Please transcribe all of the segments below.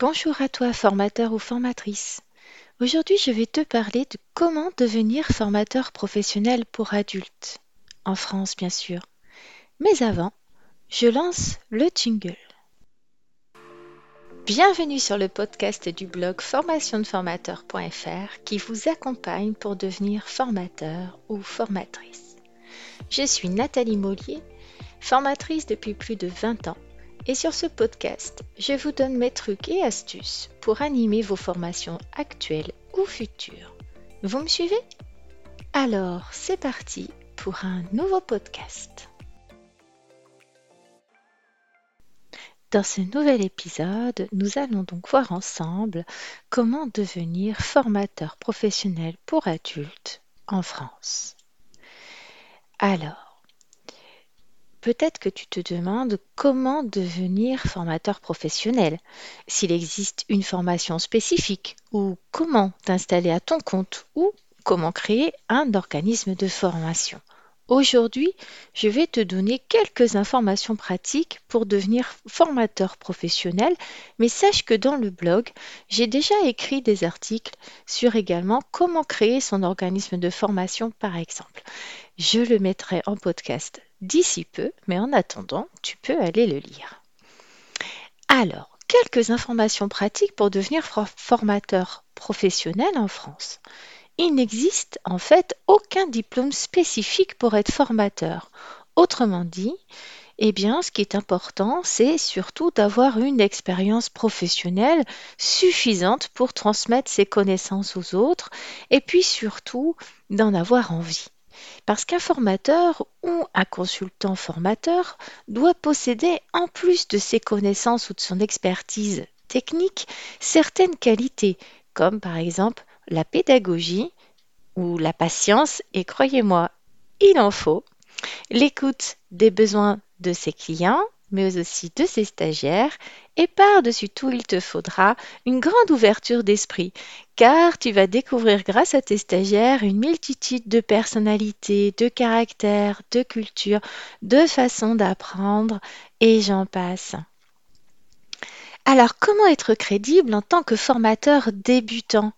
Bonjour à toi, formateur ou formatrice. Aujourd'hui, je vais te parler de comment devenir formateur professionnel pour adultes. En France, bien sûr. Mais avant, je lance le jingle. Bienvenue sur le podcast du blog formationdeformateur.fr qui vous accompagne pour devenir formateur ou formatrice. Je suis Nathalie Mollier, formatrice depuis plus de 20 ans et sur ce podcast, je vous donne mes trucs et astuces pour animer vos formations actuelles ou futures. Vous me suivez? Alors, c'est parti pour un nouveau podcast. Dans ce nouvel épisode, nous allons donc voir ensemble comment devenir formateur professionnel pour adultes en France. Alors, Peut-être que tu te demandes comment devenir formateur professionnel, s'il existe une formation spécifique, ou comment t'installer à ton compte, ou comment créer un organisme de formation. Aujourd'hui, je vais te donner quelques informations pratiques pour devenir formateur professionnel, mais sache que dans le blog, j'ai déjà écrit des articles sur également comment créer son organisme de formation par exemple. Je le mettrai en podcast d'ici peu, mais en attendant, tu peux aller le lire. Alors, quelques informations pratiques pour devenir formateur professionnel en France. Il n'existe en fait aucun diplôme spécifique pour être formateur. Autrement dit, eh bien, ce qui est important, c'est surtout d'avoir une expérience professionnelle suffisante pour transmettre ses connaissances aux autres et puis surtout d'en avoir envie. Parce qu'un formateur ou un consultant formateur doit posséder, en plus de ses connaissances ou de son expertise technique, certaines qualités, comme par exemple la pédagogie ou la patience, et croyez-moi, il en faut, l'écoute des besoins de ses clients, mais aussi de ses stagiaires, et par-dessus tout, il te faudra une grande ouverture d'esprit, car tu vas découvrir grâce à tes stagiaires une multitude de personnalités, de caractères, de cultures, de façons d'apprendre, et j'en passe. Alors, comment être crédible en tant que formateur débutant?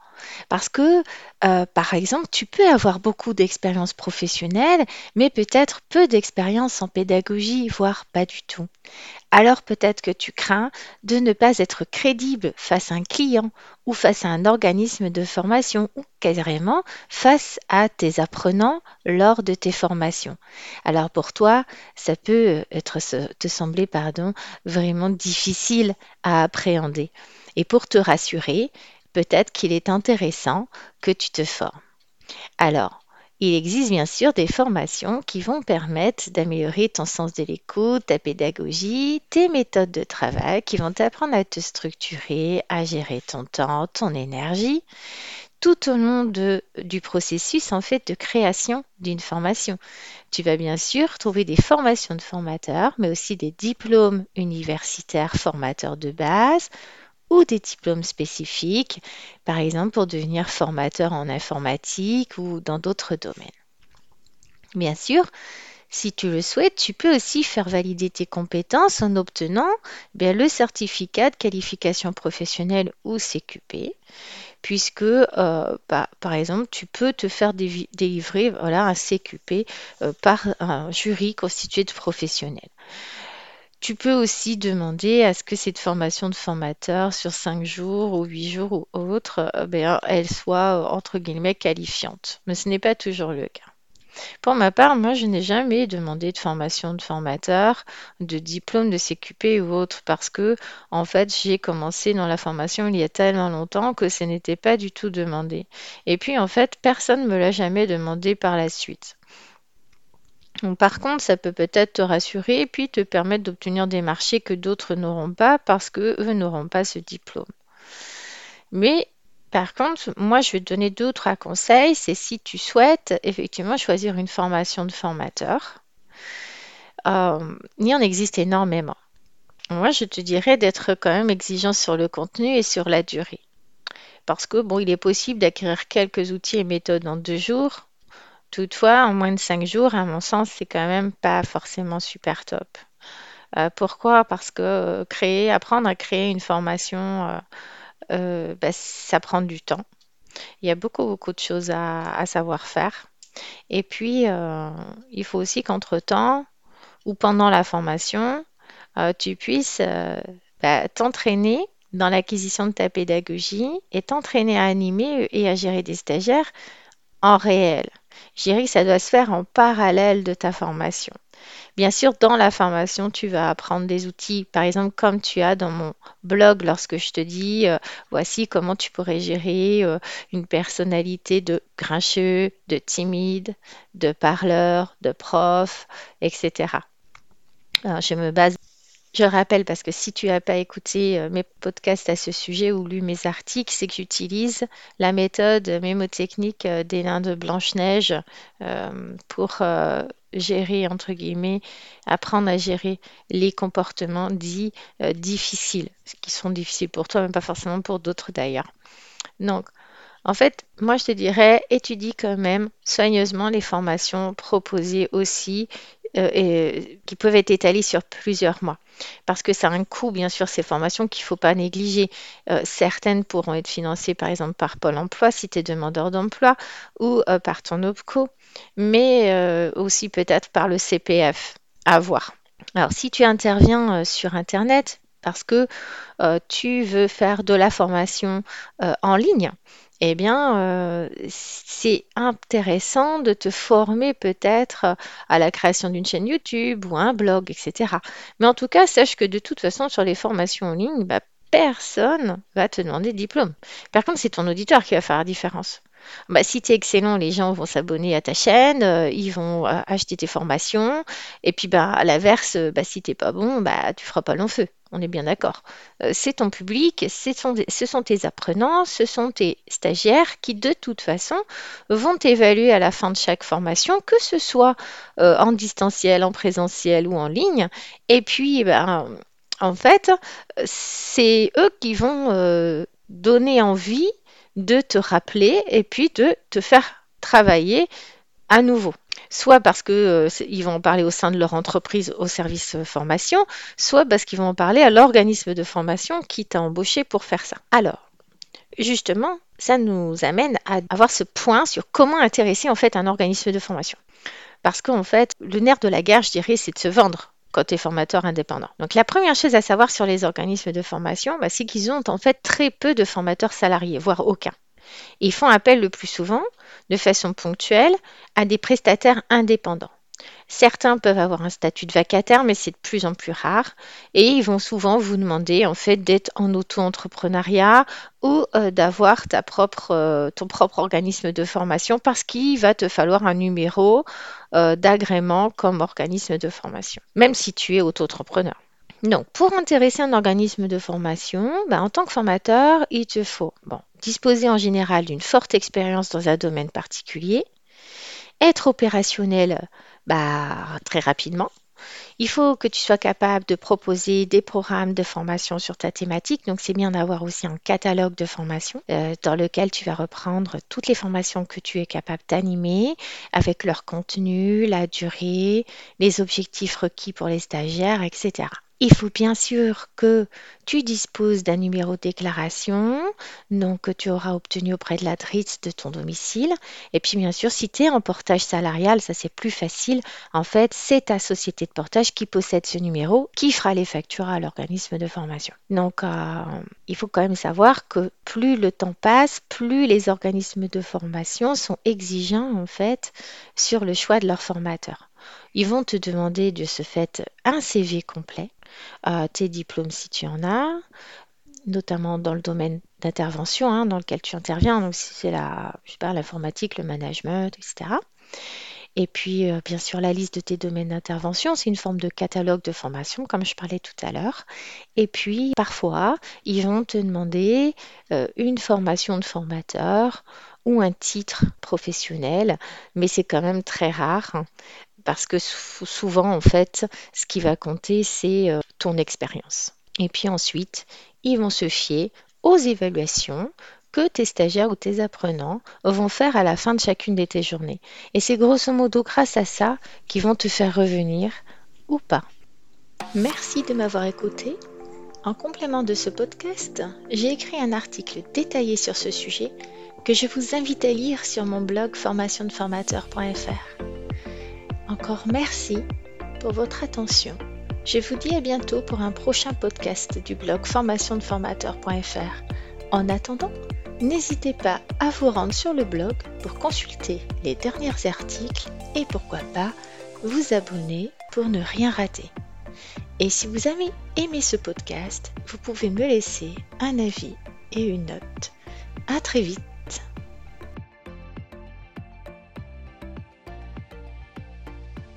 Parce que, euh, par exemple, tu peux avoir beaucoup d'expérience professionnelle, mais peut-être peu d'expérience en pédagogie, voire pas du tout. Alors peut-être que tu crains de ne pas être crédible face à un client ou face à un organisme de formation ou carrément face à tes apprenants lors de tes formations. Alors pour toi, ça peut être te sembler vraiment difficile à appréhender. Et pour te rassurer, peut-être qu'il est intéressant que tu te formes. Alors, il existe bien sûr des formations qui vont permettre d'améliorer ton sens de l'écoute, ta pédagogie, tes méthodes de travail, qui vont t'apprendre à te structurer, à gérer ton temps, ton énergie, tout au long du processus en fait de création d'une formation. Tu vas bien sûr trouver des formations de formateurs, mais aussi des diplômes universitaires formateurs de base ou des diplômes spécifiques, par exemple pour devenir formateur en informatique ou dans d'autres domaines. Bien sûr, si tu le souhaites, tu peux aussi faire valider tes compétences en obtenant bien, le certificat de qualification professionnelle ou CQP, puisque, euh, bah, par exemple, tu peux te faire délivrer voilà, un CQP euh, par un jury constitué de professionnels. Tu peux aussi demander à ce que cette formation de formateur sur 5 jours ou 8 jours ou autre, euh, ben, elle soit euh, entre guillemets qualifiante. Mais ce n'est pas toujours le cas. Pour ma part, moi, je n'ai jamais demandé de formation de formateur, de diplôme de CQP ou autre, parce que, en fait, j'ai commencé dans la formation il y a tellement longtemps que ce n'était pas du tout demandé. Et puis, en fait, personne ne me l'a jamais demandé par la suite par contre, ça peut peut-être te rassurer et puis te permettre d'obtenir des marchés que d'autres n'auront pas parce qu'eux n'auront pas ce diplôme. Mais par contre, moi, je vais te donner d'autres conseils. C'est si tu souhaites effectivement choisir une formation de formateur. Euh, il en existe énormément. Moi, je te dirais d'être quand même exigeant sur le contenu et sur la durée. Parce que, bon, il est possible d'acquérir quelques outils et méthodes en deux jours, Toutefois, en moins de cinq jours, à mon sens, c'est quand même pas forcément super top. Euh, pourquoi? Parce que euh, créer, apprendre à créer une formation, euh, bah, ça prend du temps. Il y a beaucoup, beaucoup de choses à, savoir faire. Et puis, il faut aussi qu'entre-temps ou pendant la formation, tu puisses bah, t'entraîner dans l'acquisition de ta pédagogie et t'entraîner à animer et à gérer des stagiaires en réel. Je dirais que ça doit se faire en parallèle de ta formation. Bien sûr, dans la formation, tu vas apprendre des outils, par exemple, comme tu as dans mon blog lorsque je te dis, euh, voici comment tu pourrais gérer euh, une personnalité de grincheux, de timide, de parleur, de prof, etc. Alors, je me base je rappelle, parce que si tu n'as pas écouté euh, mes podcasts à ce sujet ou lu mes articles, c'est que j'utilise la méthode mémotechnique euh, des nains de Blanche-Neige euh, pour gérer, entre guillemets, apprendre à gérer les comportements dits difficiles, qui sont difficiles pour toi, mais pas forcément pour d'autres d'ailleurs. Donc, en fait, moi je te dirais, étudie quand même soigneusement les formations proposées aussi euh, et, qui peuvent être étalées sur plusieurs mois. Parce que ça a un coût, bien sûr, ces formations qu'il ne faut pas négliger. Euh, certaines pourront être financées, par exemple, par Pôle emploi si tu es demandeur d'emploi ou euh, par ton OPCO, mais euh, aussi peut-être par le CPF. À voir. Alors, si tu interviens euh, sur Internet, parce que euh, tu veux faire de la formation euh, en ligne, eh bien, euh, c'est intéressant de te former peut-être à la création d'une chaîne YouTube ou un blog, etc. Mais en tout cas, sache que de toute façon, sur les formations en ligne, bah, personne va te demander de diplôme. Par contre, c'est ton auditeur qui va faire la différence. Bah, si tu es excellent, les gens vont s'abonner à ta chaîne, euh, ils vont euh, acheter tes formations. Et puis, bah, à l'inverse, si t'es pas bon, bah, tu feras pas long feu. On est bien d'accord. Euh, c'est ton public, ce sont, tes apprenants, ce sont tes stagiaires qui, de toute façon, vont t'évaluer à la fin de chaque formation, que ce soit euh, en distanciel, en présentiel ou en ligne. Et puis, ben, en fait, c'est eux qui vont euh, donner envie de te rappeler et puis de te faire travailler à nouveau. Soit parce que euh, vont en parler au sein de leur entreprise au service euh, formation, soit parce qu'ils vont en parler à l'organisme de formation qui t'a embauché pour faire ça. Alors, justement, ça nous amène à avoir ce point sur comment intéresser en fait un organisme de formation. Parce qu'en fait, le nerf de la guerre, je dirais, c'est de se vendre quand tu es formateur indépendant. Donc la première chose à savoir sur les organismes de formation, bah, c'est qu'ils ont en fait très peu de formateurs salariés, voire aucun. Ils font appel le plus souvent, de façon ponctuelle, à des prestataires indépendants. Certains peuvent avoir un statut de vacataire, mais c'est de plus en plus rare. Et ils vont souvent vous demander en fait d'être en auto-entrepreneuriat ou euh, d'avoir euh, ton propre organisme de formation parce qu'il va te falloir un numéro euh, d'agrément comme organisme de formation, même si tu es auto-entrepreneur. Donc, pour intéresser un organisme de formation, ben, en tant que formateur, il te faut bon, disposer en général d'une forte expérience dans un domaine particulier, être opérationnel bah, très rapidement. Il faut que tu sois capable de proposer des programmes de formation sur ta thématique. Donc, c'est bien d'avoir aussi un catalogue de formation euh, dans lequel tu vas reprendre toutes les formations que tu es capable d'animer avec leur contenu, la durée, les objectifs requis pour les stagiaires, etc. Il faut bien sûr que tu disposes d'un numéro de déclaration, donc que tu auras obtenu auprès de l'adresse de ton domicile. Et puis bien sûr, si tu es en portage salarial, ça c'est plus facile. En fait, c'est ta société de portage qui possède ce numéro, qui fera les factures à l'organisme de formation. Donc, euh, il faut quand même savoir que plus le temps passe, plus les organismes de formation sont exigeants en fait sur le choix de leurs formateurs. Ils vont te demander de ce fait un CV complet, euh, tes diplômes si tu en as, notamment dans le domaine d'intervention hein, dans lequel tu interviens, donc si c'est la, je l'informatique, le management, etc. Et puis, euh, bien sûr, la liste de tes domaines d'intervention, c'est une forme de catalogue de formation, comme je parlais tout à l'heure. Et puis, parfois, ils vont te demander euh, une formation de formateur ou un titre professionnel, mais c'est quand même très rare hein, parce que sou- souvent, en fait, ce qui va compter, c'est euh, ton expérience. Et puis ensuite, ils vont se fier aux évaluations que tes stagiaires ou tes apprenants vont faire à la fin de chacune de tes journées. Et c'est grosso modo grâce à ça qu'ils vont te faire revenir ou pas. Merci de m'avoir écouté. En complément de ce podcast, j'ai écrit un article détaillé sur ce sujet que je vous invite à lire sur mon blog formationdeformateur.fr. Encore merci pour votre attention. Je vous dis à bientôt pour un prochain podcast du blog formationdeformateur.fr. En attendant, n'hésitez pas à vous rendre sur le blog pour consulter les derniers articles et pourquoi pas vous abonner pour ne rien rater. Et si vous avez aimé ce podcast, vous pouvez me laisser un avis et une note. À très vite